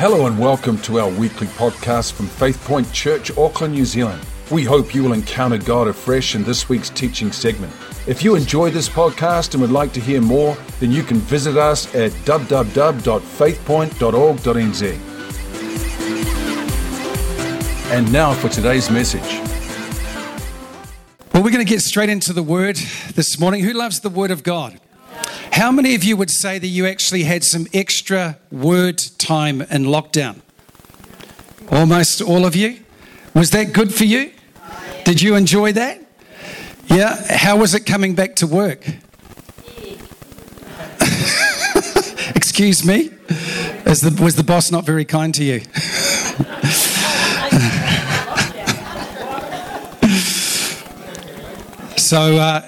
Hello and welcome to our weekly podcast from Faith Point Church, Auckland, New Zealand. We hope you will encounter God afresh in this week's teaching segment. If you enjoy this podcast and would like to hear more, then you can visit us at www.faithpoint.org.nz. And now for today's message. Well, we're going to get straight into the word this morning. Who loves the word of God? How many of you would say that you actually had some extra word time in lockdown? Almost all of you. Was that good for you? Did you enjoy that? Yeah. How was it coming back to work? Excuse me? The, was the boss not very kind to you? so, uh,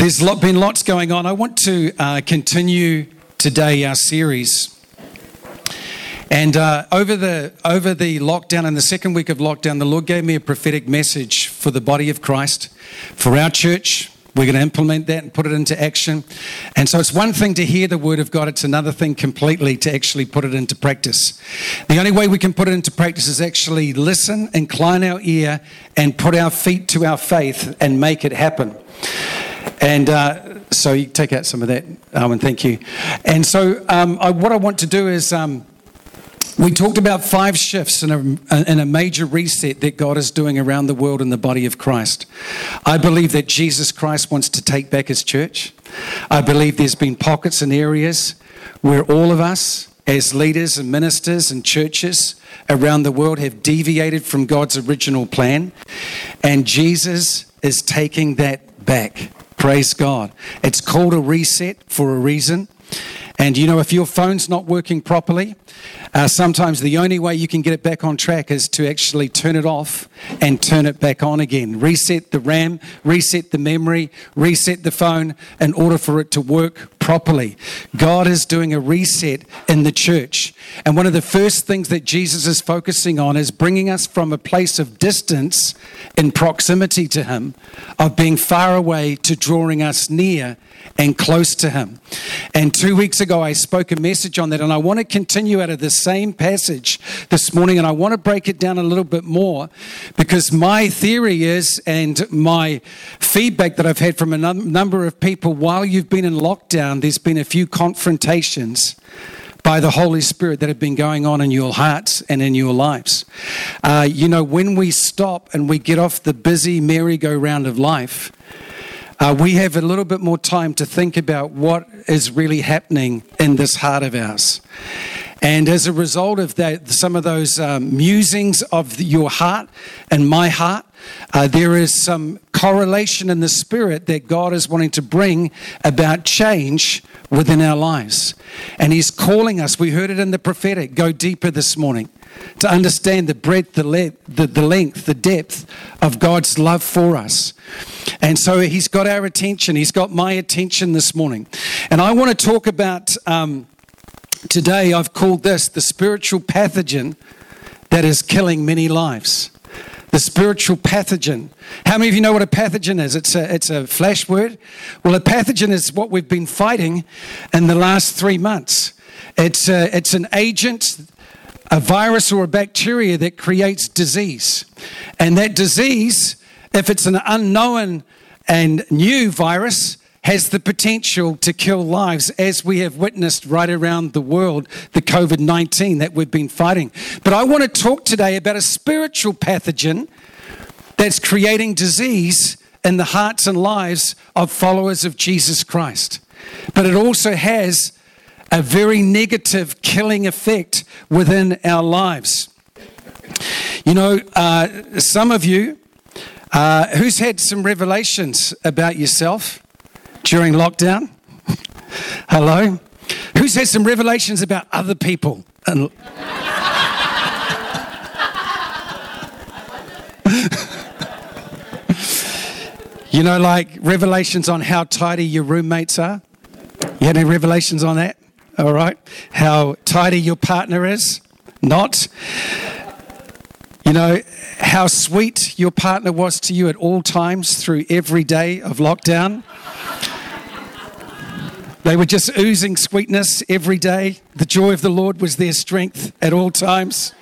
there's been lots going on. I want to uh, continue today our series. And uh, over the over the lockdown and the second week of lockdown, the Lord gave me a prophetic message for the body of Christ, for our church. We're going to implement that and put it into action. And so it's one thing to hear the word of God, it's another thing completely to actually put it into practice. The only way we can put it into practice is actually listen, incline our ear, and put our feet to our faith and make it happen. And uh, so you take out some of that, Arwen, thank you. And so um, I, what I want to do is um, we talked about five shifts in a, in a major reset that God is doing around the world in the body of Christ. I believe that Jesus Christ wants to take back his church. I believe there's been pockets and areas where all of us, as leaders and ministers and churches around the world, have deviated from God's original plan. And Jesus is taking that back. Praise God. It's called a reset for a reason. And you know, if your phone's not working properly, uh, sometimes the only way you can get it back on track is to actually turn it off and turn it back on again. Reset the RAM, reset the memory, reset the phone in order for it to work properly. God is doing a reset in the church. And one of the first things that Jesus is focusing on is bringing us from a place of distance in proximity to Him, of being far away, to drawing us near and close to Him. And two weeks ago, I spoke a message on that, and I want to continue out of the same passage this morning, and I want to break it down a little bit more because my theory is, and my feedback that I've had from a num- number of people while you've been in lockdown, there's been a few confrontations by the Holy Spirit that have been going on in your hearts and in your lives. Uh, you know, when we stop and we get off the busy merry-go-round of life, uh, we have a little bit more time to think about what is really happening in this heart of ours. And as a result of that, some of those um, musings of your heart and my heart, uh, there is some correlation in the spirit that God is wanting to bring about change within our lives. And He's calling us, we heard it in the prophetic, go deeper this morning to understand the breadth, the, le- the, the length, the depth of God's love for us. And so he's got our attention. He's got my attention this morning. And I want to talk about um, today, I've called this the spiritual pathogen that is killing many lives. The spiritual pathogen. How many of you know what a pathogen is? It's a, it's a flash word. Well, a pathogen is what we've been fighting in the last three months. It's, a, it's an agent a virus or a bacteria that creates disease. And that disease, if it's an unknown and new virus, has the potential to kill lives, as we have witnessed right around the world, the COVID 19 that we've been fighting. But I want to talk today about a spiritual pathogen that's creating disease in the hearts and lives of followers of Jesus Christ. But it also has a very negative killing effect within our lives. You know, uh, some of you, uh, who's had some revelations about yourself during lockdown? Hello? Who's had some revelations about other people? And you know, like revelations on how tidy your roommates are? You had any revelations on that? all right? How tidy your partner is, not. You know, how sweet your partner was to you at all times through every day of lockdown. They were just oozing sweetness every day. The joy of the Lord was their strength at all times.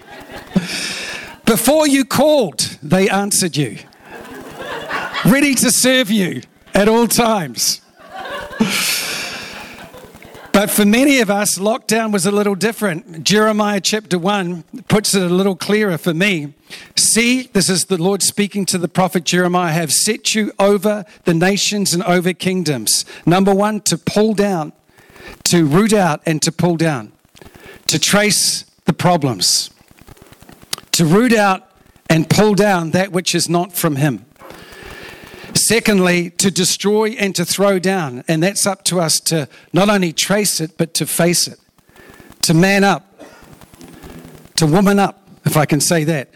Before you called, they answered you, ready to serve you at all times. But for many of us, lockdown was a little different. Jeremiah chapter 1 puts it a little clearer for me. See, this is the Lord speaking to the prophet Jeremiah, have set you over the nations and over kingdoms. Number one, to pull down, to root out and to pull down, to trace the problems, to root out and pull down that which is not from Him. Secondly, to destroy and to throw down. And that's up to us to not only trace it, but to face it, to man up, to woman up, if I can say that,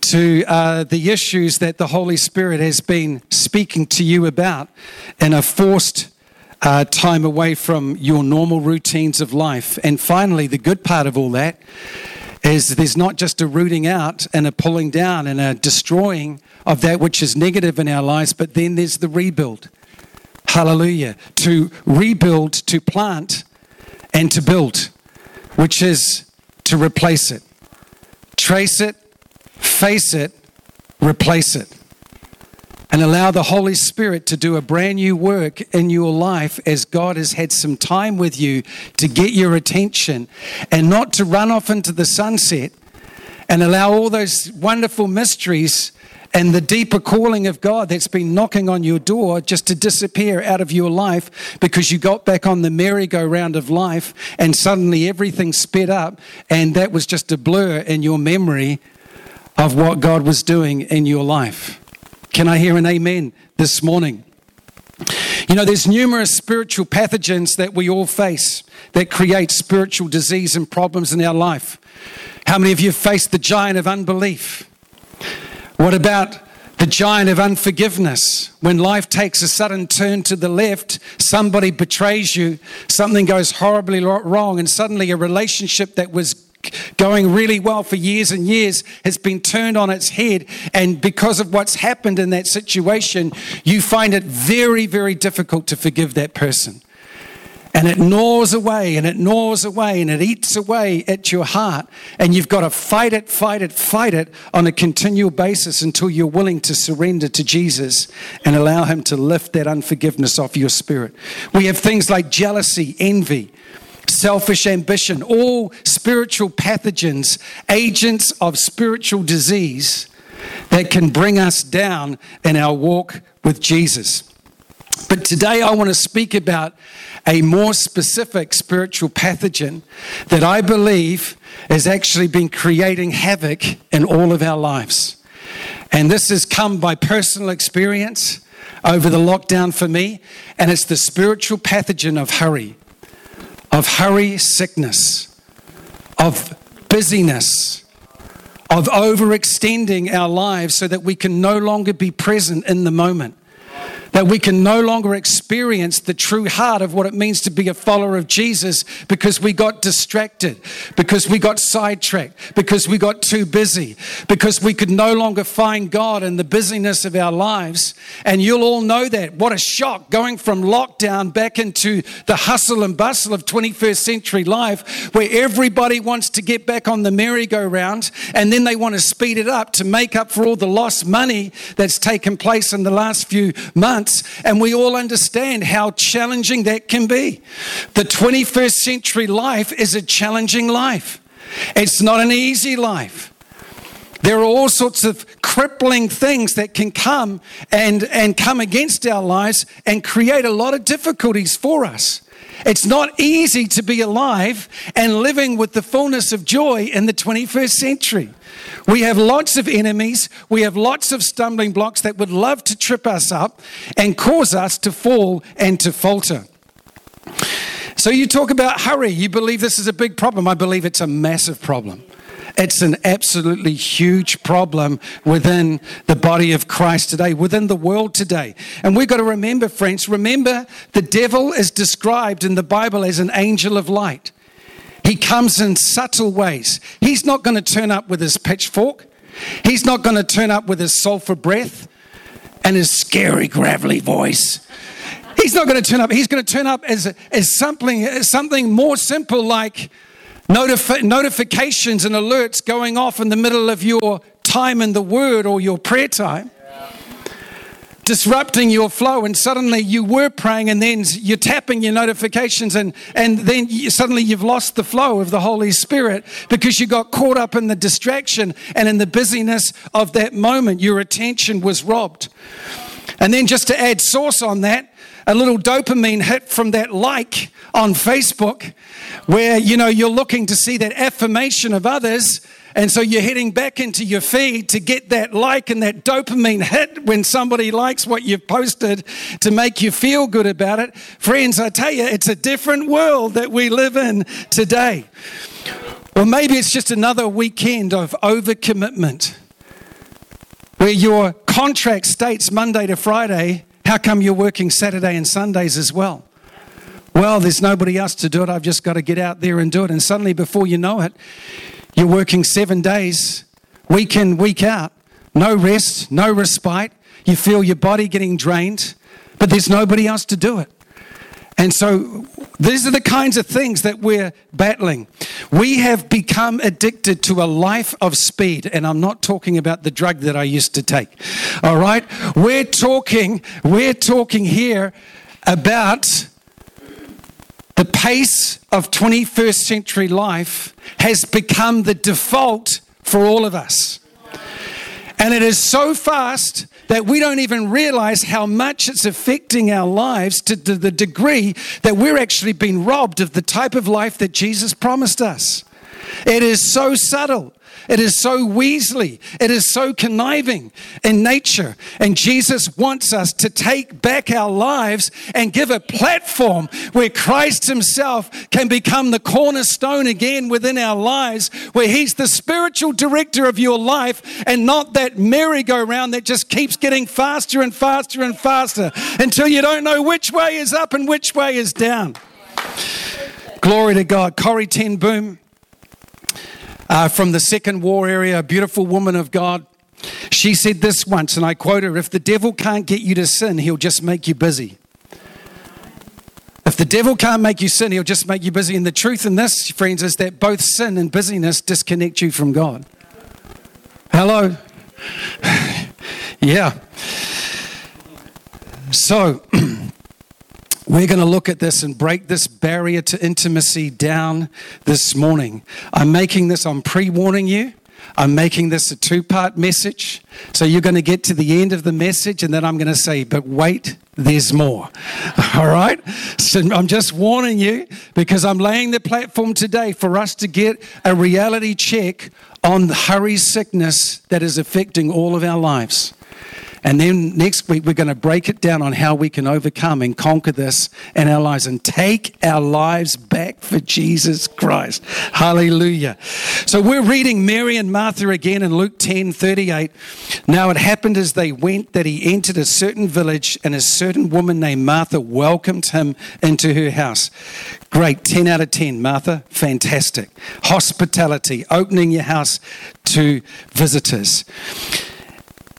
to uh, the issues that the Holy Spirit has been speaking to you about in a forced uh, time away from your normal routines of life. And finally, the good part of all that is there's not just a rooting out and a pulling down and a destroying of that which is negative in our lives, but then there's the rebuild. Hallelujah. To rebuild, to plant, and to build, which is to replace it. Trace it, face it, replace it and allow the Holy Spirit to do a brand new work in your life as God has had some time with you to get your attention and not to run off into the sunset and allow all those wonderful mysteries and the deeper calling of God that's been knocking on your door just to disappear out of your life because you got back on the merry-go-round of life and suddenly everything sped up and that was just a blur in your memory of what God was doing in your life. Can I hear an amen this morning? You know, there's numerous spiritual pathogens that we all face that create spiritual disease and problems in our life. How many of you have faced the giant of unbelief? What about the giant of unforgiveness? When life takes a sudden turn to the left, somebody betrays you, something goes horribly wrong, and suddenly a relationship that was going really well for years and years has been turned on its head. And because of what's happened in that situation, you find it very, very difficult to forgive that person. And it gnaws away and it gnaws away and it eats away at your heart. And you've got to fight it, fight it, fight it on a continual basis until you're willing to surrender to Jesus and allow Him to lift that unforgiveness off your spirit. We have things like jealousy, envy, selfish ambition, all spiritual pathogens, agents of spiritual disease that can bring us down in our walk with Jesus. But today I want to speak about a more specific spiritual pathogen that I believe has actually been creating havoc in all of our lives. And this has come by personal experience over the lockdown for me, and it's the spiritual pathogen of hurry of hurry sickness, of busyness, of overextending our lives so that we can no longer be present in the moment that we can no longer experience the true heart of what it means to be a follower of Jesus because we got distracted, because we got sidetracked, because we got too busy, because we could no longer find God in the busyness of our lives. And you'll all know that. What a shock going from lockdown back into the hustle and bustle of 21st century life where everybody wants to get back on the merry-go-round and then they want to speed it up to make up for all the lost money that's taken place in the last few months and we all understand how challenging that can be. The 21st century life is a challenging life, it's not an easy life. There are all sorts of crippling things that can come and, and come against our lives and create a lot of difficulties for us. It's not easy to be alive and living with the fullness of joy in the 21st century. We have lots of enemies. We have lots of stumbling blocks that would love to trip us up and cause us to fall and to falter. So, you talk about hurry. You believe this is a big problem. I believe it's a massive problem. It's an absolutely huge problem within the body of Christ today, within the world today. And we've got to remember, friends, remember the devil is described in the Bible as an angel of light. He comes in subtle ways. He's not going to turn up with his pitchfork. He's not going to turn up with his sulfur breath and his scary, gravelly voice. He's not going to turn up. He's going to turn up as, as something, as something more simple like notifi- notifications and alerts going off in the middle of your time in the Word or your prayer time disrupting your flow and suddenly you were praying and then you're tapping your notifications and, and then you, suddenly you've lost the flow of the Holy Spirit because you got caught up in the distraction and in the busyness of that moment. Your attention was robbed. And then just to add sauce on that, a little dopamine hit from that like on Facebook where you know you're looking to see that affirmation of others and so you're heading back into your feed to get that like and that dopamine hit when somebody likes what you've posted to make you feel good about it. Friends, I tell you, it's a different world that we live in today. Or maybe it's just another weekend of overcommitment where your contract states Monday to Friday. How come you're working Saturday and Sundays as well? Well, there's nobody else to do it. I've just got to get out there and do it. And suddenly, before you know it, you're working seven days, week in, week out, no rest, no respite. You feel your body getting drained, but there's nobody else to do it. And so these are the kinds of things that we're battling. We have become addicted to a life of speed, and I'm not talking about the drug that I used to take. All right? We're talking, we're talking here about the pace of 21st century life has become the default for all of us. And it is so fast that we don't even realize how much it's affecting our lives to the degree that we're actually being robbed of the type of life that Jesus promised us. It is so subtle. It is so weaselly. It is so conniving in nature. And Jesus wants us to take back our lives and give a platform where Christ Himself can become the cornerstone again within our lives, where He's the spiritual director of your life and not that merry-go-round that just keeps getting faster and faster and faster until you don't know which way is up and which way is down. Glory to God. Corrie Ten Boom uh, from the Second War area, a beautiful woman of God. She said this once, and I quote her If the devil can't get you to sin, he'll just make you busy. If the devil can't make you sin, he'll just make you busy. And the truth in this, friends, is that both sin and busyness disconnect you from God. Hello? yeah. So, We're going to look at this and break this barrier to intimacy down this morning. I'm making this, I'm pre warning you. I'm making this a two part message. So you're going to get to the end of the message, and then I'm going to say, but wait, there's more. All right? So I'm just warning you because I'm laying the platform today for us to get a reality check on the hurry sickness that is affecting all of our lives. And then next week, we're going to break it down on how we can overcome and conquer this in our lives and take our lives back for Jesus Christ. Hallelujah. So we're reading Mary and Martha again in Luke 10 38. Now it happened as they went that he entered a certain village, and a certain woman named Martha welcomed him into her house. Great, 10 out of 10, Martha. Fantastic. Hospitality, opening your house to visitors.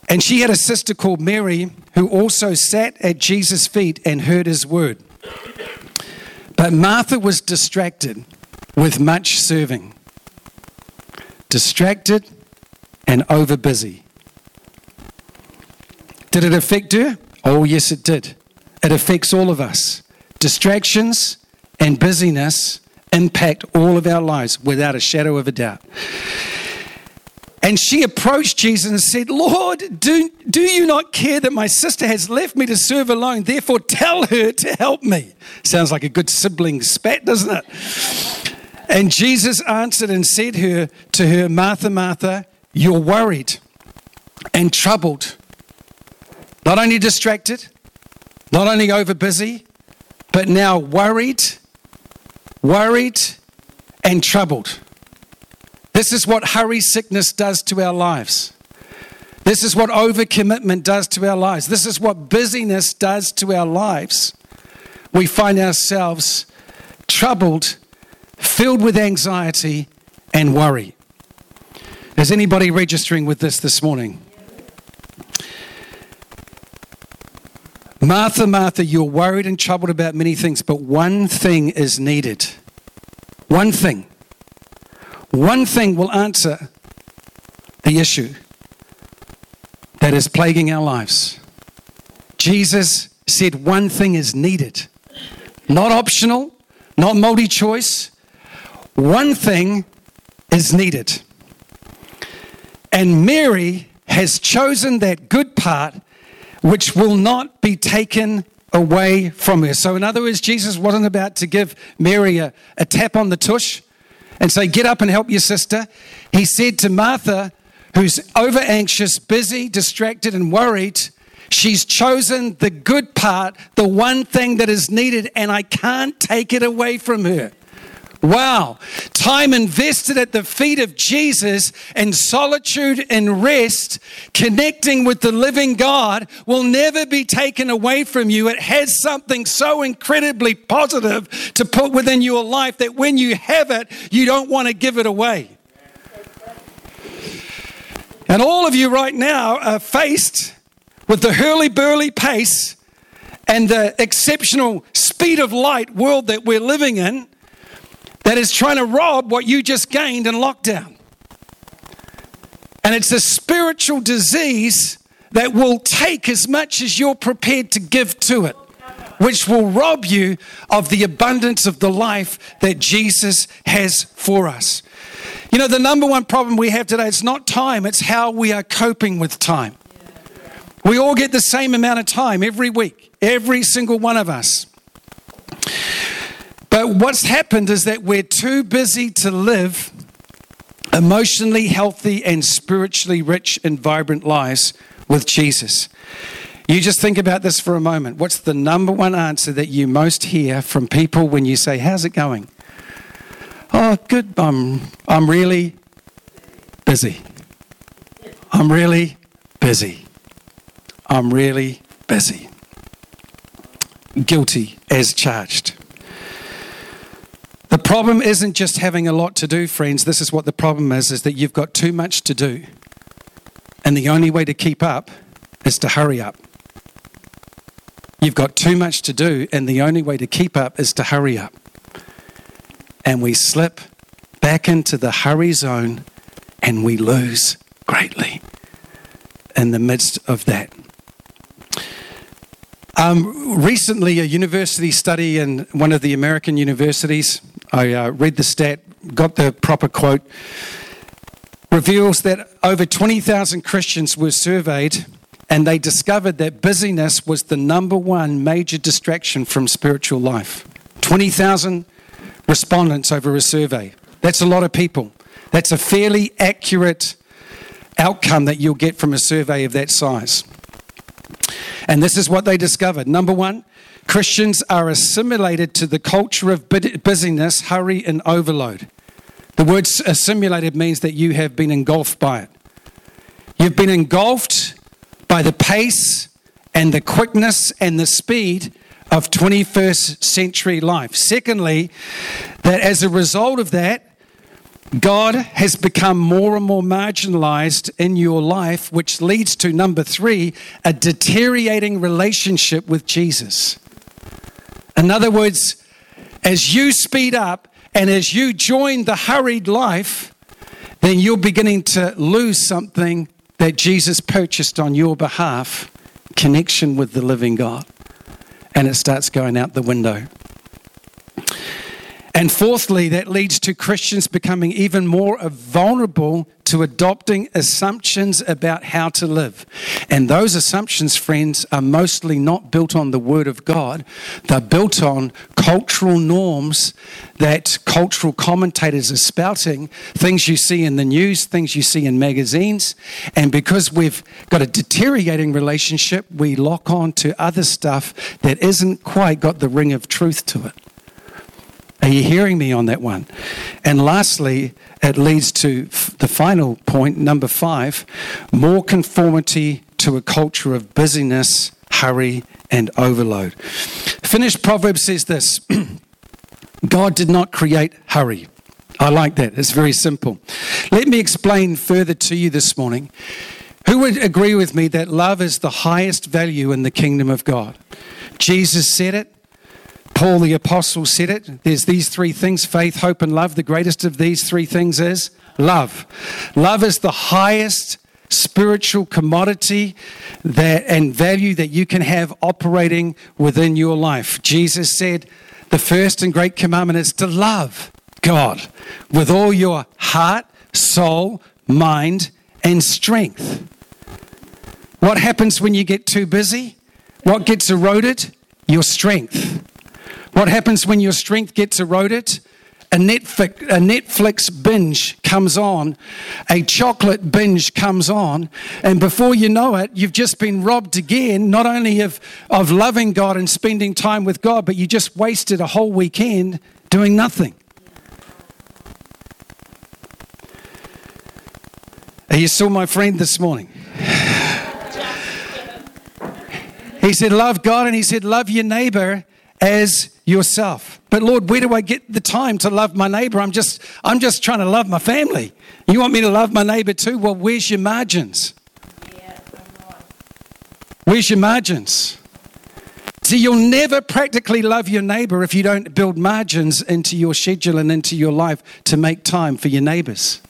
And she had a sister called Mary who also sat at Jesus' feet and heard his word. But Martha was distracted with much serving. Distracted and over busy. Did it affect her? Oh, yes, it did. It affects all of us. Distractions and busyness impact all of our lives without a shadow of a doubt. And she approached Jesus and said, Lord, do, do you not care that my sister has left me to serve alone? Therefore, tell her to help me. Sounds like a good sibling spat, doesn't it? And Jesus answered and said her, to her, Martha, Martha, you're worried and troubled. Not only distracted, not only over busy, but now worried, worried, and troubled. This is what hurry sickness does to our lives. This is what overcommitment does to our lives. This is what busyness does to our lives. We find ourselves troubled, filled with anxiety and worry. Is anybody registering with this this morning? Martha, Martha, you're worried and troubled about many things, but one thing is needed. One thing. One thing will answer the issue that is plaguing our lives. Jesus said one thing is needed, not optional, not multi choice. One thing is needed. And Mary has chosen that good part which will not be taken away from her. So, in other words, Jesus wasn't about to give Mary a, a tap on the tush and say, Get up and help your sister. He said to Martha, who's over anxious, busy, distracted, and worried, She's chosen the good part, the one thing that is needed, and I can't take it away from her. Wow. Time invested at the feet of Jesus in solitude and rest, connecting with the living God, will never be taken away from you. It has something so incredibly positive to put within your life that when you have it, you don't want to give it away. And all of you right now are faced with the hurly burly pace and the exceptional speed of light world that we're living in that is trying to rob what you just gained in lockdown. And it's a spiritual disease that will take as much as you're prepared to give to it, which will rob you of the abundance of the life that Jesus has for us. You know, the number one problem we have today is not time, it's how we are coping with time. We all get the same amount of time every week, every single one of us. But what's happened is that we're too busy to live emotionally healthy and spiritually rich and vibrant lives with Jesus. You just think about this for a moment. What's the number one answer that you most hear from people when you say, How's it going? Oh, good. I'm, I'm really busy. I'm really busy. I'm really busy. Guilty as charged. The problem isn't just having a lot to do, friends. This is what the problem is is that you've got too much to do. And the only way to keep up is to hurry up. You've got too much to do, and the only way to keep up is to hurry up. And we slip back into the hurry zone and we lose greatly in the midst of that. Um, recently, a university study in one of the American universities, I uh, read the stat, got the proper quote, reveals that over 20,000 Christians were surveyed and they discovered that busyness was the number one major distraction from spiritual life. 20,000 respondents over a survey. That's a lot of people. That's a fairly accurate outcome that you'll get from a survey of that size. And this is what they discovered. Number one, Christians are assimilated to the culture of busyness, hurry, and overload. The word assimilated means that you have been engulfed by it. You've been engulfed by the pace and the quickness and the speed of 21st century life. Secondly, that as a result of that, God has become more and more marginalized in your life, which leads to number three, a deteriorating relationship with Jesus. In other words, as you speed up and as you join the hurried life, then you're beginning to lose something that Jesus purchased on your behalf connection with the living God. And it starts going out the window. And fourthly, that leads to Christians becoming even more vulnerable to adopting assumptions about how to live. And those assumptions, friends, are mostly not built on the Word of God. They're built on cultural norms that cultural commentators are spouting, things you see in the news, things you see in magazines. And because we've got a deteriorating relationship, we lock on to other stuff that isn't quite got the ring of truth to it. Are you hearing me on that one? And lastly, it leads to the final point, number five more conformity to a culture of busyness, hurry, and overload. Finnish Proverbs says this God did not create hurry. I like that. It's very simple. Let me explain further to you this morning. Who would agree with me that love is the highest value in the kingdom of God? Jesus said it. Paul the Apostle said it. There's these three things faith, hope, and love. The greatest of these three things is love. Love is the highest spiritual commodity that, and value that you can have operating within your life. Jesus said, The first and great commandment is to love God with all your heart, soul, mind, and strength. What happens when you get too busy? What gets eroded? Your strength. What happens when your strength gets eroded? A Netflix, a Netflix binge comes on, a chocolate binge comes on, and before you know it, you've just been robbed again, not only of, of loving God and spending time with God, but you just wasted a whole weekend doing nothing. Are you my friend this morning? He said, Love God, and he said, Love your neighbor as yourself. But Lord, where do I get the time to love my neighbor? I'm just, I'm just trying to love my family. You want me to love my neighbor too? Well, where's your margins? Where's your margins? See, you'll never practically love your neighbor if you don't build margins into your schedule and into your life to make time for your neighbors.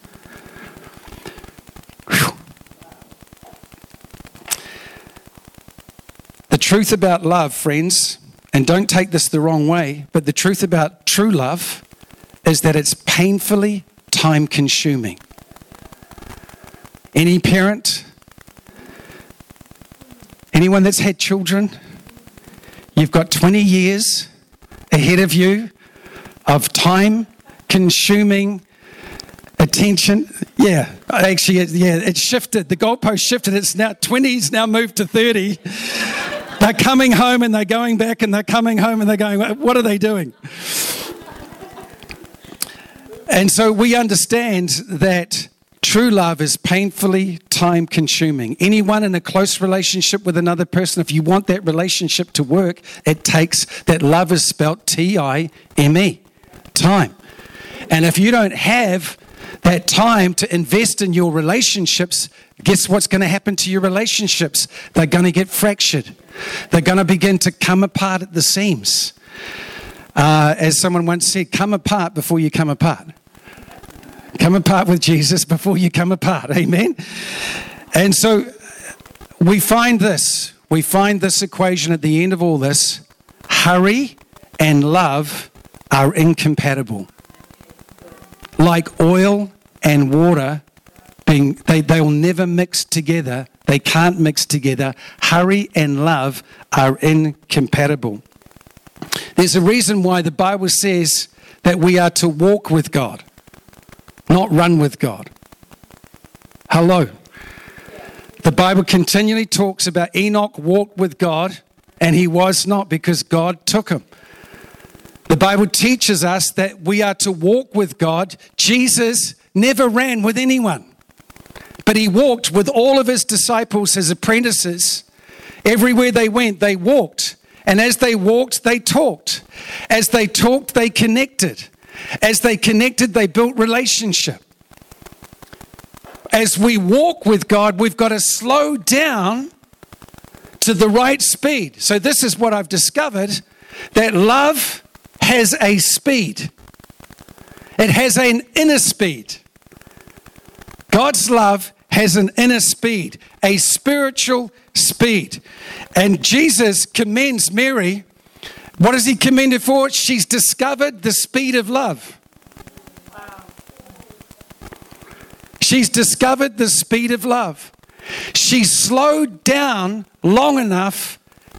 Whew. The truth about love, friends, and don't take this the wrong way, but the truth about true love is that it's painfully time consuming. Any parent, anyone that's had children, you've got 20 years ahead of you of time consuming attention. Yeah, actually, yeah, it shifted. The goalpost shifted. It's now 20s now moved to 30. They're coming home and they're going back and they're coming home and they're going, what are they doing? And so we understand that true love is painfully time consuming. Anyone in a close relationship with another person, if you want that relationship to work, it takes that love is spelt T I M E, time. And if you don't have that time to invest in your relationships, guess what's going to happen to your relationships? They're going to get fractured. They're going to begin to come apart at the seams. Uh, as someone once said, come apart before you come apart. Come apart with Jesus before you come apart. Amen. And so we find this. We find this equation at the end of all this hurry and love are incompatible. Like oil and water being they, they will never mix together. They can't mix together. Hurry and love are incompatible. There's a reason why the bible says that we are to walk with god not run with god. Hello. The bible continually talks about enoch walked with god and he was not because god took him. The bible teaches us that we are to walk with god. Jesus never ran with anyone, but he walked with all of his disciples, his apprentices. Everywhere they went, they walked. And as they walked, they talked. As they talked, they connected. As they connected, they built relationship. As we walk with God, we've got to slow down to the right speed. So, this is what I've discovered that love has a speed, it has an inner speed. God's love has an inner speed, a spiritual speed. And Jesus commends Mary. What does he commend her for? She's discovered the speed of love. She's discovered the speed of love. She slowed down long enough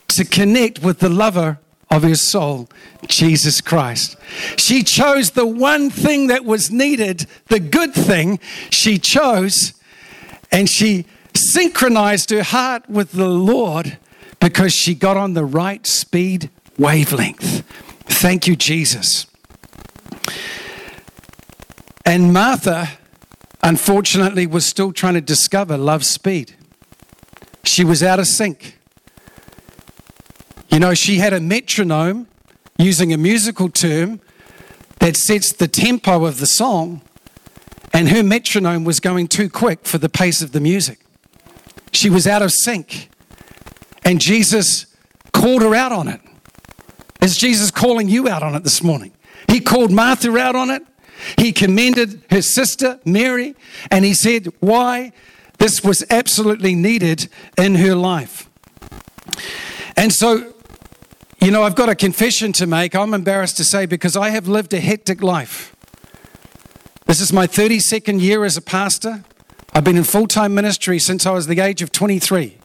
to connect with the lover of her soul, Jesus Christ. She chose the one thing that was needed, the good thing she chose, and she synchronized her heart with the Lord because she got on the right speed wavelength. Thank you, Jesus. And Martha, unfortunately, was still trying to discover love's speed. She was out of sync. You know, she had a metronome using a musical term that sets the tempo of the song, and her metronome was going too quick for the pace of the music. She was out of sync. And Jesus called her out on it. Is Jesus calling you out on it this morning? He called Martha out on it. He commended her sister, Mary, and he said why this was absolutely needed in her life. And so, you know, I've got a confession to make. I'm embarrassed to say because I have lived a hectic life. This is my 32nd year as a pastor. I've been in full time ministry since I was the age of 23.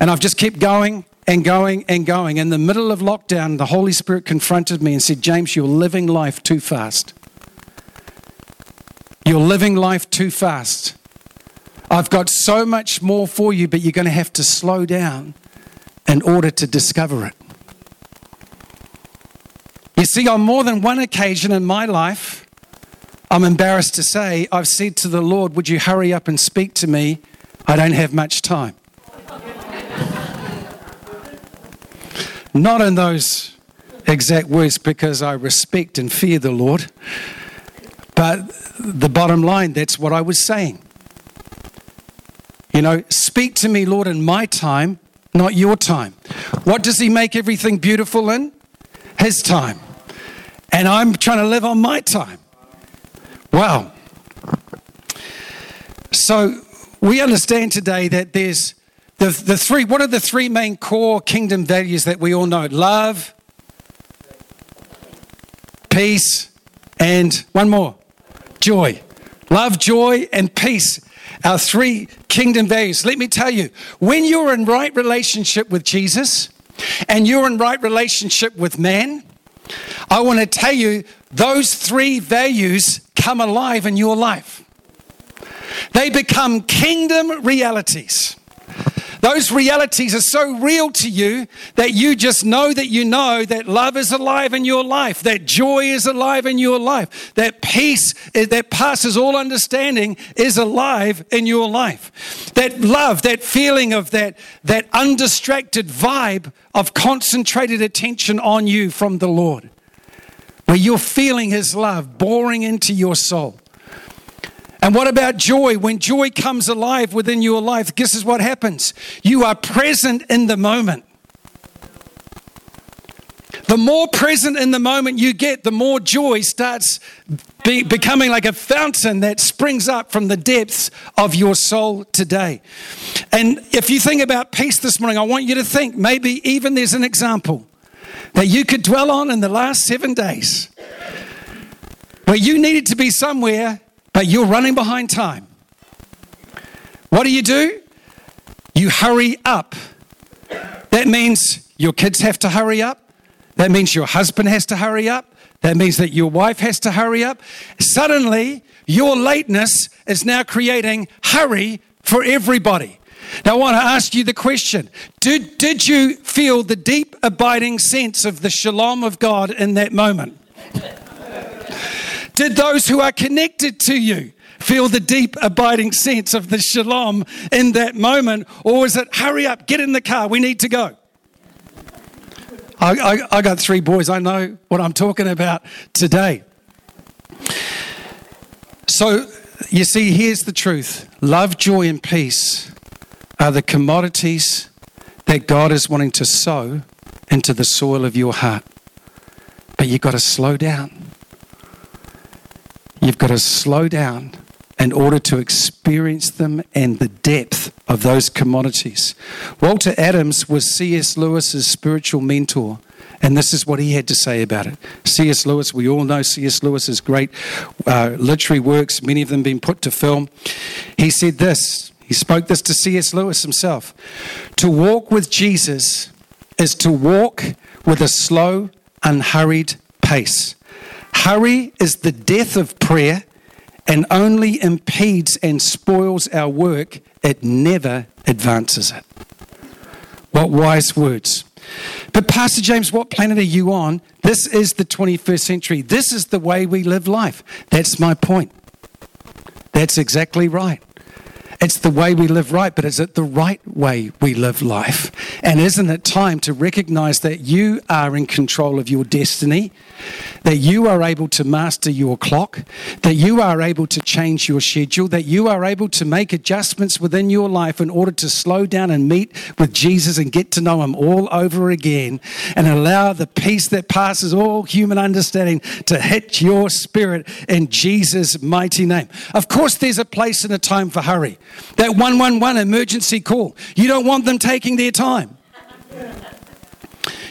And I've just kept going and going and going. In the middle of lockdown, the Holy Spirit confronted me and said, James, you're living life too fast. You're living life too fast. I've got so much more for you, but you're going to have to slow down in order to discover it. You see, on more than one occasion in my life, I'm embarrassed to say, I've said to the Lord, Would you hurry up and speak to me? I don't have much time. Not in those exact words because I respect and fear the Lord, but the bottom line, that's what I was saying. You know, speak to me, Lord, in my time, not your time. What does He make everything beautiful in? His time. And I'm trying to live on my time. Wow. So we understand today that there's the, the three, what are the three main core kingdom values that we all know? Love, peace, and one more joy. Love, joy, and peace. Our three kingdom values. Let me tell you, when you're in right relationship with Jesus and you're in right relationship with man, I want to tell you those three values come alive in your life. They become kingdom realities. Those realities are so real to you that you just know that you know that love is alive in your life, that joy is alive in your life, that peace eh, that passes all understanding is alive in your life. That love, that feeling of that, that undistracted vibe of concentrated attention on you from the Lord, where you're feeling His love boring into your soul. And what about joy? When joy comes alive within your life, this is what happens? You are present in the moment. The more present in the moment you get, the more joy starts be, becoming like a fountain that springs up from the depths of your soul today. And if you think about peace this morning, I want you to think maybe even there's an example that you could dwell on in the last seven days where you needed to be somewhere but you're running behind time. What do you do? You hurry up. That means your kids have to hurry up. That means your husband has to hurry up. That means that your wife has to hurry up. Suddenly, your lateness is now creating hurry for everybody. Now, I want to ask you the question did, did you feel the deep, abiding sense of the shalom of God in that moment? Did those who are connected to you feel the deep, abiding sense of the shalom in that moment? Or was it, hurry up, get in the car, we need to go? I, I, I got three boys, I know what I'm talking about today. So, you see, here's the truth love, joy, and peace are the commodities that God is wanting to sow into the soil of your heart. But you've got to slow down. You've got to slow down in order to experience them and the depth of those commodities. Walter Adams was C.S. Lewis's spiritual mentor. And this is what he had to say about it. C.S. Lewis, we all know C.S. Lewis's great uh, literary works, many of them being put to film. He said this, he spoke this to C.S. Lewis himself. To walk with Jesus is to walk with a slow, unhurried pace. Hurry is the death of prayer and only impedes and spoils our work, it never advances it. What wise words. But, Pastor James, what planet are you on? This is the 21st century. This is the way we live life. That's my point. That's exactly right. It's the way we live right, but is it the right way we live life? And isn't it time to recognize that you are in control of your destiny, that you are able to master your clock, that you are able to change your schedule, that you are able to make adjustments within your life in order to slow down and meet with Jesus and get to know Him all over again and allow the peace that passes all human understanding to hit your spirit in Jesus' mighty name. Of course, there's a place and a time for hurry. That 111 emergency call, you don't want them taking their time.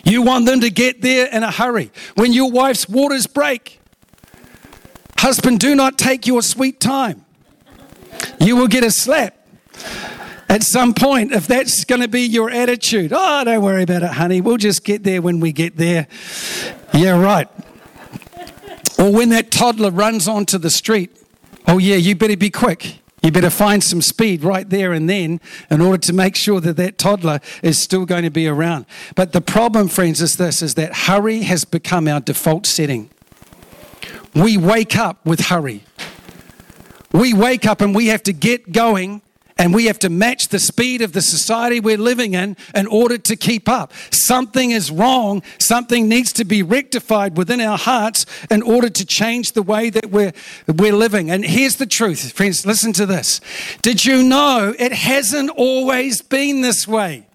You want them to get there in a hurry. When your wife's waters break, husband, do not take your sweet time. You will get a slap at some point if that's going to be your attitude. Oh, don't worry about it, honey. We'll just get there when we get there. Yeah, right. Or when that toddler runs onto the street, oh, yeah, you better be quick. You better find some speed right there and then in order to make sure that that toddler is still going to be around. But the problem, friends, is this is that hurry has become our default setting. We wake up with hurry. We wake up and we have to get going and we have to match the speed of the society we're living in in order to keep up. Something is wrong. Something needs to be rectified within our hearts in order to change the way that we're, we're living. And here's the truth, friends, listen to this. Did you know it hasn't always been this way?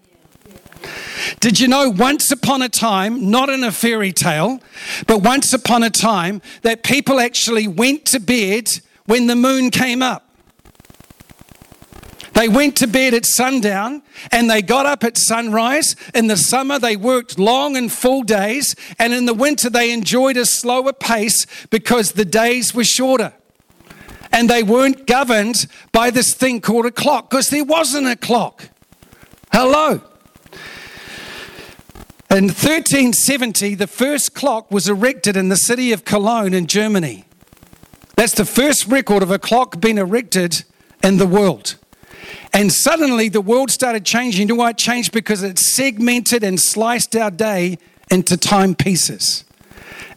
Did you know once upon a time, not in a fairy tale, but once upon a time, that people actually went to bed when the moon came up? They went to bed at sundown and they got up at sunrise. In the summer, they worked long and full days, and in the winter, they enjoyed a slower pace because the days were shorter. And they weren't governed by this thing called a clock because there wasn't a clock. Hello. In 1370, the first clock was erected in the city of Cologne in Germany. That's the first record of a clock being erected in the world. And suddenly the world started changing. You know why it changed? Because it segmented and sliced our day into time pieces.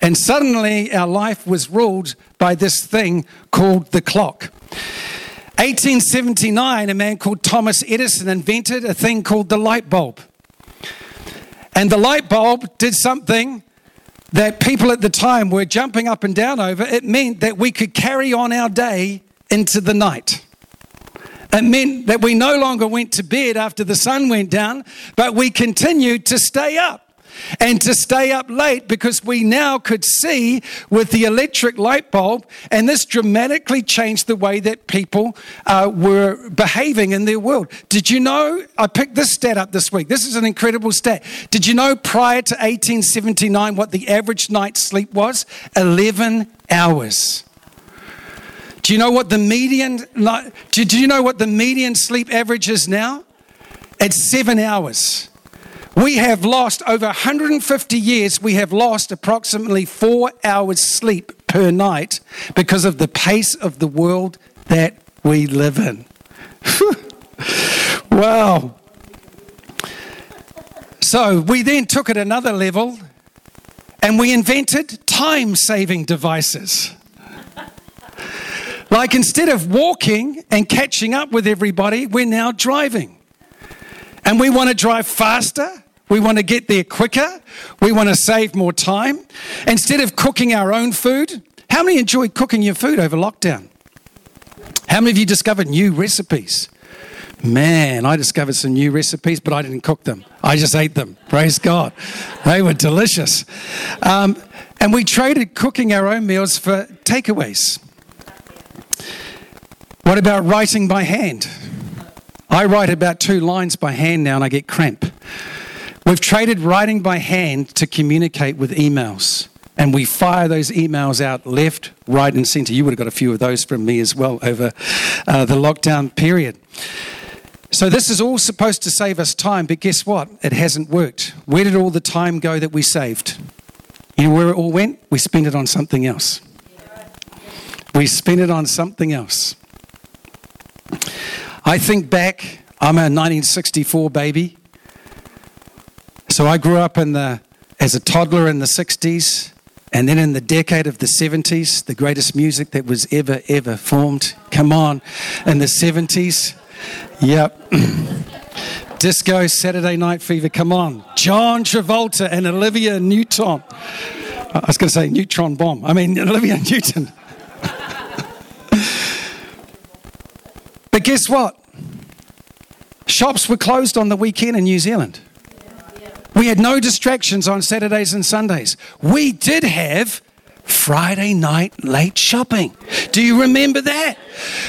And suddenly our life was ruled by this thing called the clock. 1879, a man called Thomas Edison invented a thing called the light bulb. And the light bulb did something that people at the time were jumping up and down over. It meant that we could carry on our day into the night. It meant that we no longer went to bed after the sun went down, but we continued to stay up and to stay up late because we now could see with the electric light bulb, and this dramatically changed the way that people uh, were behaving in their world. Did you know? I picked this stat up this week. This is an incredible stat. Did you know prior to 1879 what the average night's sleep was? 11 hours. Do you know what the median do you know what the median sleep average is now? It's 7 hours. We have lost over 150 years, we have lost approximately 4 hours sleep per night because of the pace of the world that we live in. wow. So we then took it another level and we invented time saving devices. Like instead of walking and catching up with everybody, we're now driving. And we want to drive faster. We want to get there quicker. We want to save more time. Instead of cooking our own food, how many enjoy cooking your food over lockdown? How many of you discovered new recipes? Man, I discovered some new recipes, but I didn't cook them. I just ate them. Praise God. They were delicious. Um, and we traded cooking our own meals for takeaways. What about writing by hand? I write about two lines by hand now and I get cramp. We've traded writing by hand to communicate with emails. And we fire those emails out left, right, and centre. You would have got a few of those from me as well over uh, the lockdown period. So, this is all supposed to save us time, but guess what? It hasn't worked. Where did all the time go that we saved? You know where it all went? We spent it on something else. We spent it on something else. I think back, I'm a 1964 baby. So I grew up in the, as a toddler in the 60s, and then in the decade of the 70s, the greatest music that was ever, ever formed. Come on, in the 70s. Yep. Disco, Saturday Night Fever, come on. John Travolta and Olivia Newton. I was going to say neutron bomb. I mean, Olivia Newton. But guess what? Shops were closed on the weekend in New Zealand. We had no distractions on Saturdays and Sundays. We did have Friday night late shopping. Do you remember that?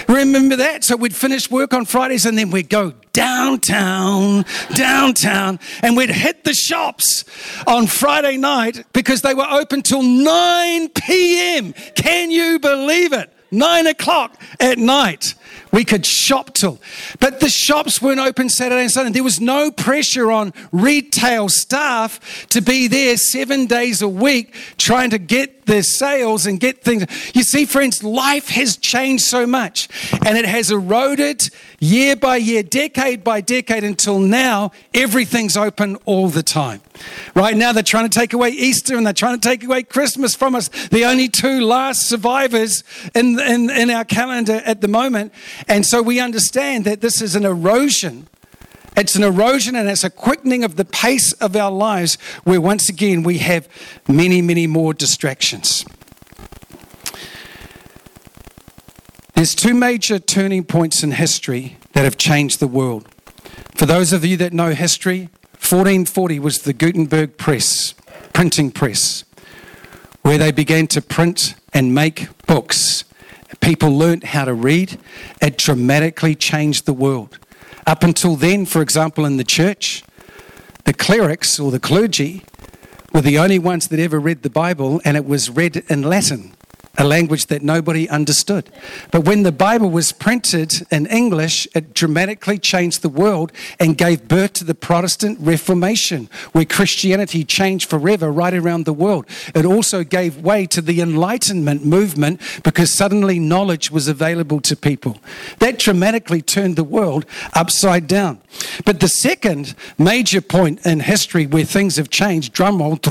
Remember that? So we'd finish work on Fridays and then we'd go downtown, downtown, and we'd hit the shops on Friday night because they were open till 9 p.m. Can you believe it? Nine o'clock at night. We could shop till. But the shops weren't open Saturday and Sunday. There was no pressure on retail staff to be there seven days a week trying to get the sales and get things. You see, friends, life has changed so much and it has eroded year by year, decade by decade until now, everything's open all the time. Right now, they're trying to take away Easter and they're trying to take away Christmas from us. The only two last survivors in, in, in our calendar at the moment. And so we understand that this is an erosion. It's an erosion and it's a quickening of the pace of our lives where once again we have many, many more distractions. There's two major turning points in history that have changed the world. For those of you that know history, 1440 was the Gutenberg press, printing press, where they began to print and make books people learnt how to read, it dramatically changed the world. Up until then, for example, in the church, the clerics or the clergy were the only ones that ever read the Bible, and it was read in Latin a language that nobody understood. But when the Bible was printed in English, it dramatically changed the world and gave birth to the Protestant Reformation, where Christianity changed forever right around the world. It also gave way to the Enlightenment movement because suddenly knowledge was available to people. That dramatically turned the world upside down. But the second major point in history where things have changed, drumroll,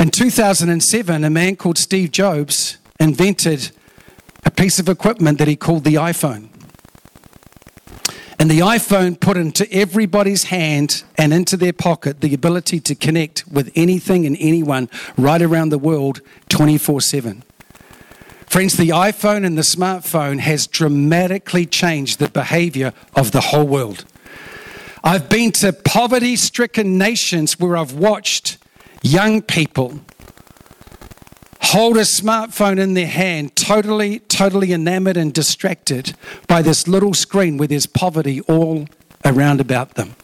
in 2007, a man called Steve Jobs invented a piece of equipment that he called the iPhone. And the iPhone put into everybody's hand and into their pocket the ability to connect with anything and anyone right around the world 24 7. Friends, the iPhone and the smartphone has dramatically changed the behavior of the whole world. I've been to poverty stricken nations where I've watched young people hold a smartphone in their hand, totally, totally enamored and distracted by this little screen where there's poverty all around about them.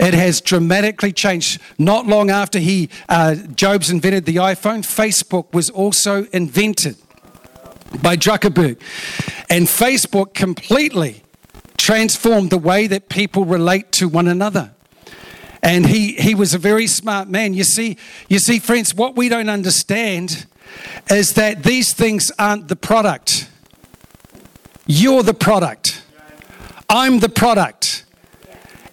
It has dramatically changed. Not long after he, uh, Jobs invented the iPhone, Facebook was also invented by Zuckerberg. And Facebook completely transformed the way that people relate to one another. And he, he was a very smart man. You see, you see, friends, what we don't understand is that these things aren't the product. You're the product. I'm the product.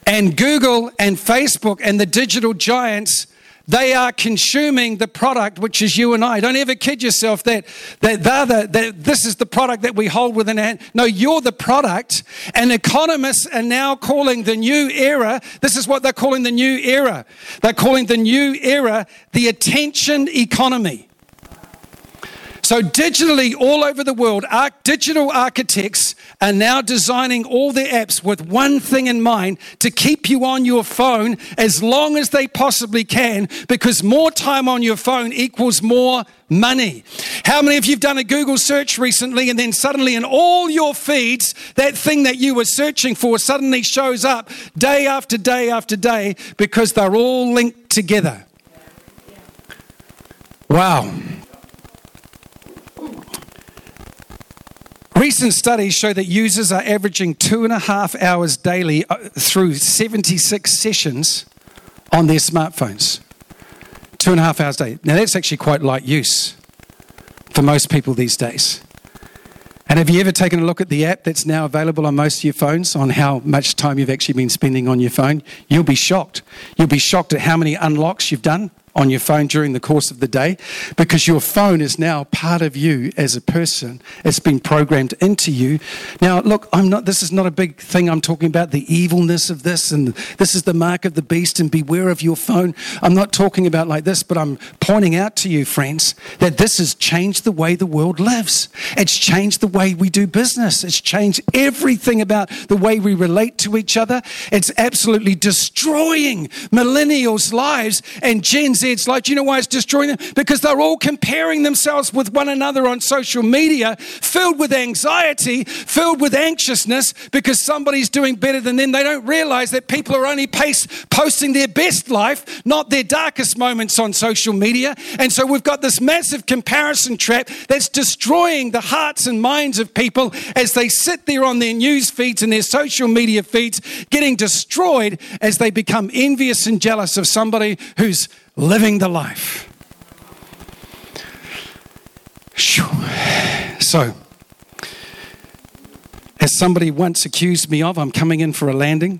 And Google and Facebook and the digital giants they are consuming the product, which is you and I. Don't ever kid yourself that, that, the, that this is the product that we hold within our hand. No, you're the product. And economists are now calling the new era, this is what they're calling the new era. They're calling the new era the attention economy. So, digitally, all over the world, digital architects are now designing all their apps with one thing in mind to keep you on your phone as long as they possibly can, because more time on your phone equals more money. How many of you have done a Google search recently and then suddenly in all your feeds, that thing that you were searching for suddenly shows up day after day after day because they're all linked together? Wow. Recent studies show that users are averaging two and a half hours daily uh, through 76 sessions on their smartphones. Two and a half hours a day. Now, that's actually quite light use for most people these days. And have you ever taken a look at the app that's now available on most of your phones on how much time you've actually been spending on your phone? You'll be shocked. You'll be shocked at how many unlocks you've done on your phone during the course of the day because your phone is now part of you as a person. It's been programmed into you. Now, look, I'm not, this is not a big thing. I'm talking about the evilness of this and this is the mark of the beast and beware of your phone. I'm not talking about like this, but I'm pointing out to you, friends, that this has changed the way the world lives. It's changed the way we do business. It's changed everything about the way we relate to each other. It's absolutely destroying millennials' lives and Gen Lives. Do you know why it's destroying them? Because they're all comparing themselves with one another on social media, filled with anxiety, filled with anxiousness because somebody's doing better than them. They don't realize that people are only posting their best life, not their darkest moments on social media. And so we've got this massive comparison trap that's destroying the hearts and minds of people as they sit there on their news feeds and their social media feeds, getting destroyed as they become envious and jealous of somebody who's living the life. So, as somebody once accused me of, I'm coming in for a landing.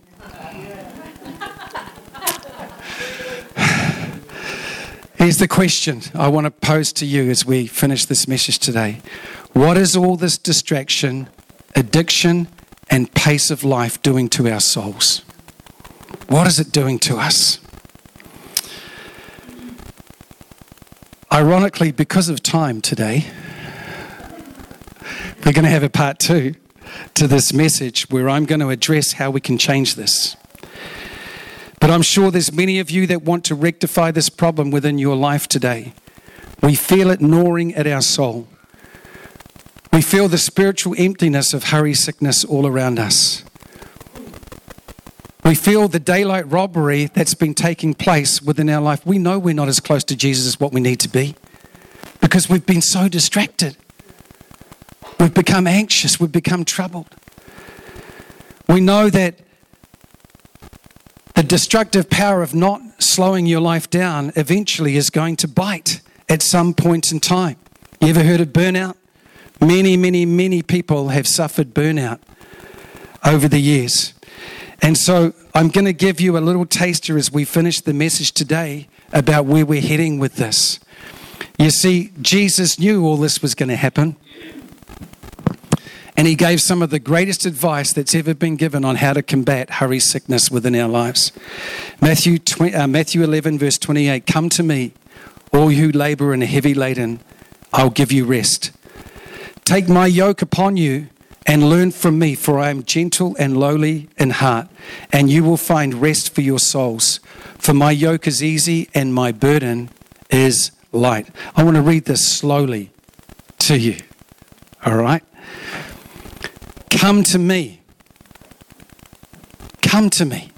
Here's the question I want to pose to you as we finish this message today. What is all this distraction, addiction, and pace of life doing to our souls? What is it doing to us? Ironically, because of time today, we're going to have a part two to this message where I'm going to address how we can change this. But I'm sure there's many of you that want to rectify this problem within your life today. We feel it gnawing at our soul. We feel the spiritual emptiness of hurry sickness all around us. We feel the daylight robbery that's been taking place within our life. We know we're not as close to Jesus as what we need to be because we've been so distracted. We've become anxious, we've become troubled. We know that the destructive power of not slowing your life down eventually is going to bite at some point in time. You ever heard of burnout? Many, many, many people have suffered burnout over the years. And so I'm going to give you a little taster as we finish the message today about where we're heading with this. You see, Jesus knew all this was going to happen. And he gave some of the greatest advice that's ever been given on how to combat hurry sickness within our lives. Matthew, 20, uh, Matthew 11, verse 28 Come to me, all you labor and are heavy laden, I'll give you rest. Take my yoke upon you and learn from me, for I am gentle and lowly in heart, and you will find rest for your souls. For my yoke is easy and my burden is light. I want to read this slowly to you. All right? Come to me. Come to me.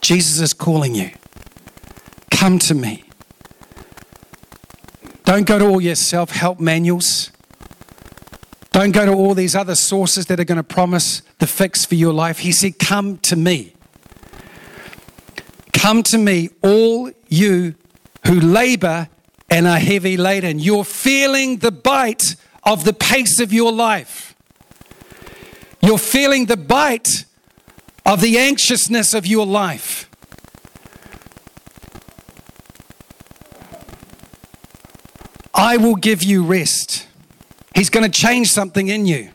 Jesus is calling you. Come to me. Don't go to all your self help manuals. Don't go to all these other sources that are going to promise the fix for your life. He said, Come to me. Come to me, all you who labor and are heavy laden. You're feeling the bite of the pace of your life. You're feeling the bite of the anxiousness of your life. I will give you rest. He's going to change something in you.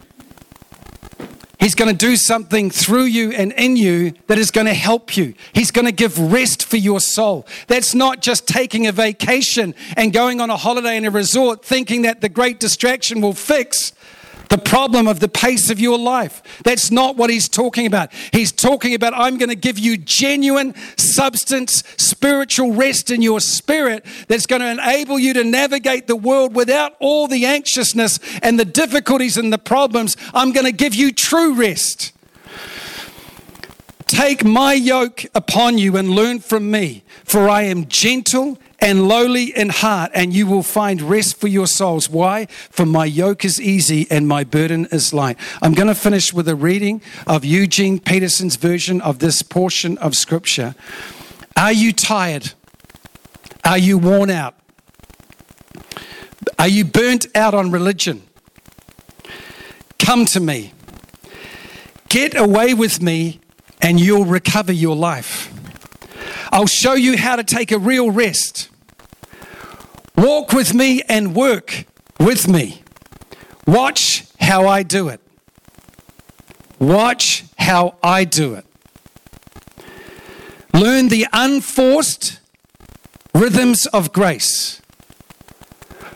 He's going to do something through you and in you that is going to help you. He's going to give rest for your soul. That's not just taking a vacation and going on a holiday in a resort thinking that the great distraction will fix the problem of the pace of your life. That's not what he's talking about. He's talking about, I'm going to give you genuine substance, spiritual rest in your spirit that's going to enable you to navigate the world without all the anxiousness and the difficulties and the problems. I'm going to give you true rest. Take my yoke upon you and learn from me, for I am gentle and lowly in heart, and you will find rest for your souls. Why? For my yoke is easy and my burden is light. I'm going to finish with a reading of Eugene Peterson's version of this portion of Scripture. Are you tired? Are you worn out? Are you burnt out on religion? Come to me. Get away with me, and you'll recover your life. I'll show you how to take a real rest. Walk with me and work with me. Watch how I do it. Watch how I do it. Learn the unforced rhythms of grace.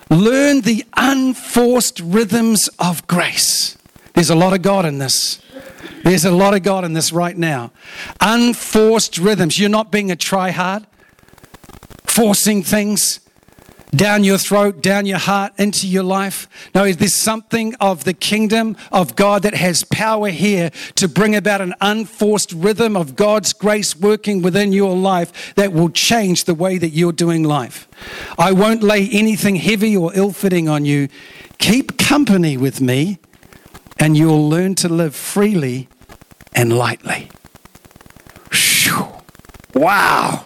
Learn the unforced rhythms of grace. There's a lot of God in this. There's a lot of God in this right now. Unforced rhythms. You're not being a try hard, forcing things down your throat, down your heart, into your life. No, there's something of the kingdom of God that has power here to bring about an unforced rhythm of God's grace working within your life that will change the way that you're doing life. I won't lay anything heavy or ill fitting on you. Keep company with me, and you'll learn to live freely and lightly. Whew. Wow.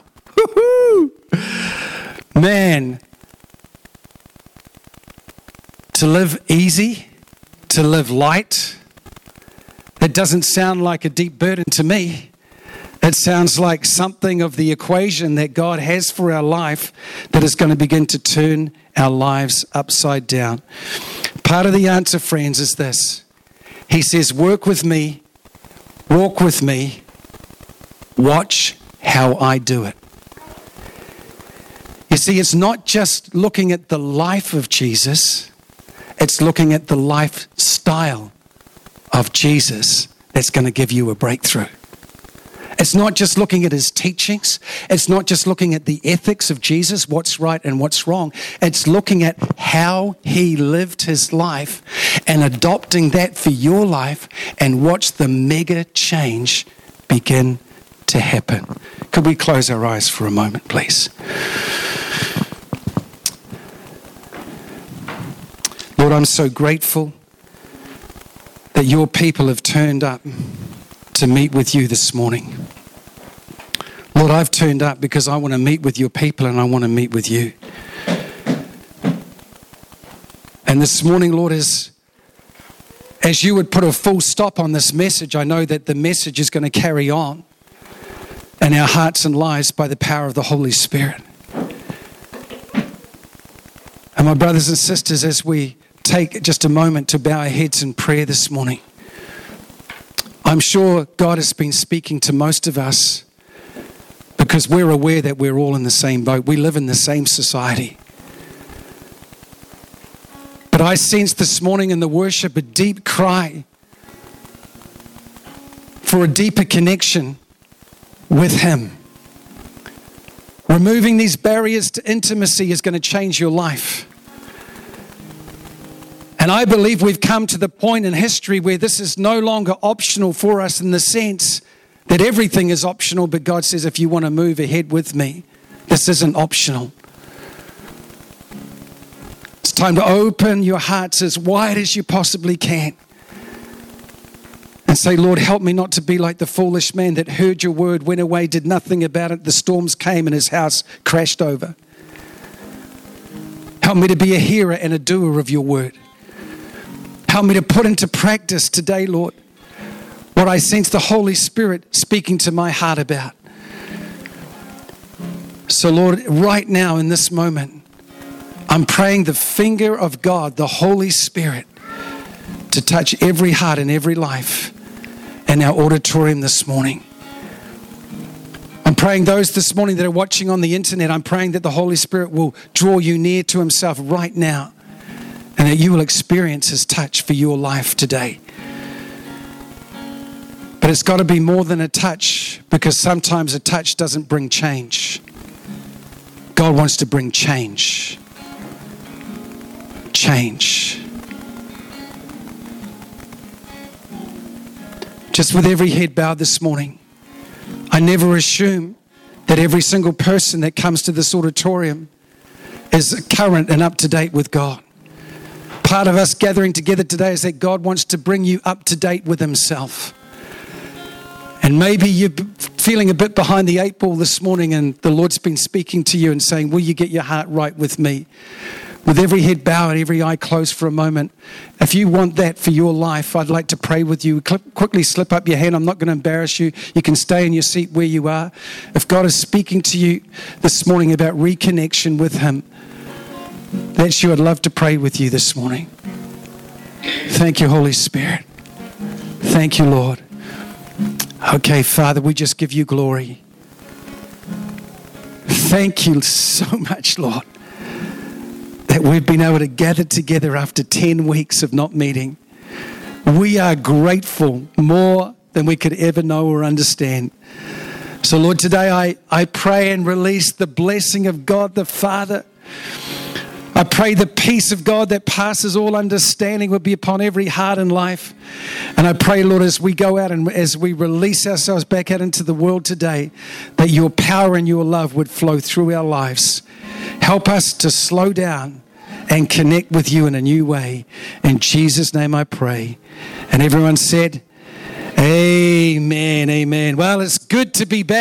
Man, to live easy, to live light, it doesn't sound like a deep burden to me. It sounds like something of the equation that God has for our life that is going to begin to turn our lives upside down. Part of the answer, friends, is this He says, Work with me, walk with me, watch how I do it. You see, it's not just looking at the life of Jesus, it's looking at the lifestyle of Jesus that's going to give you a breakthrough. It's not just looking at his teachings. It's not just looking at the ethics of Jesus, what's right and what's wrong. It's looking at how he lived his life and adopting that for your life and watch the mega change begin to happen. Could we close our eyes for a moment, please? Lord, I'm so grateful that your people have turned up to meet with you this morning. Lord, I've turned up because I want to meet with your people and I want to meet with you. And this morning, Lord, as, as you would put a full stop on this message, I know that the message is going to carry on in our hearts and lives by the power of the Holy Spirit. And my brothers and sisters, as we take just a moment to bow our heads in prayer this morning. I'm sure God has been speaking to most of us because we're aware that we're all in the same boat. We live in the same society. But I sense this morning in the worship a deep cry for a deeper connection with Him. Removing these barriers to intimacy is going to change your life. And I believe we've come to the point in history where this is no longer optional for us in the sense that everything is optional, but God says, if you want to move ahead with me, this isn't optional. It's time to open your hearts as wide as you possibly can and say, Lord, help me not to be like the foolish man that heard your word, went away, did nothing about it. The storms came and his house crashed over. Help me to be a hearer and a doer of your word. Help me to put into practice today, Lord, what I sense the Holy Spirit speaking to my heart about. So, Lord, right now in this moment, I'm praying the finger of God, the Holy Spirit, to touch every heart and every life in our auditorium this morning. I'm praying those this morning that are watching on the internet, I'm praying that the Holy Spirit will draw you near to Himself right now and that you will experience His touch for your life today. But it's got to be more than a touch because sometimes a touch doesn't bring change. God wants to bring change. Change. Just with every head bowed this morning, I never assume that every single person that comes to this auditorium is current and up to date with God part of us gathering together today is that God wants to bring you up to date with Himself. And maybe you're feeling a bit behind the eight ball this morning, and the Lord's been speaking to you and saying, Will you get your heart right with me? With every head bowed, and every eye closed for a moment. If you want that for your life, I'd like to pray with you. Quickly slip up your hand. I'm not going to embarrass you. You can stay in your seat where you are. If God is speaking to you this morning about reconnection with Him, that you would love to pray with you this morning. Thank you, Holy Spirit. Thank you, Lord. Okay, Father, we just give you glory. Thank you so much, Lord, that we've been able to gather together after 10 weeks of not meeting. We are grateful more than we could ever know or understand. So, Lord, today I, I pray and release the blessing of God the Father. I pray the peace of God that passes all understanding would be upon every heart and life. And I pray, Lord, as we go out and as we release ourselves back out into the world today, that your power and your love would flow through our lives. Help us to slow down and connect with you in a new way. In Jesus' name I pray. And everyone said, Amen, amen. Well, it's good to be back.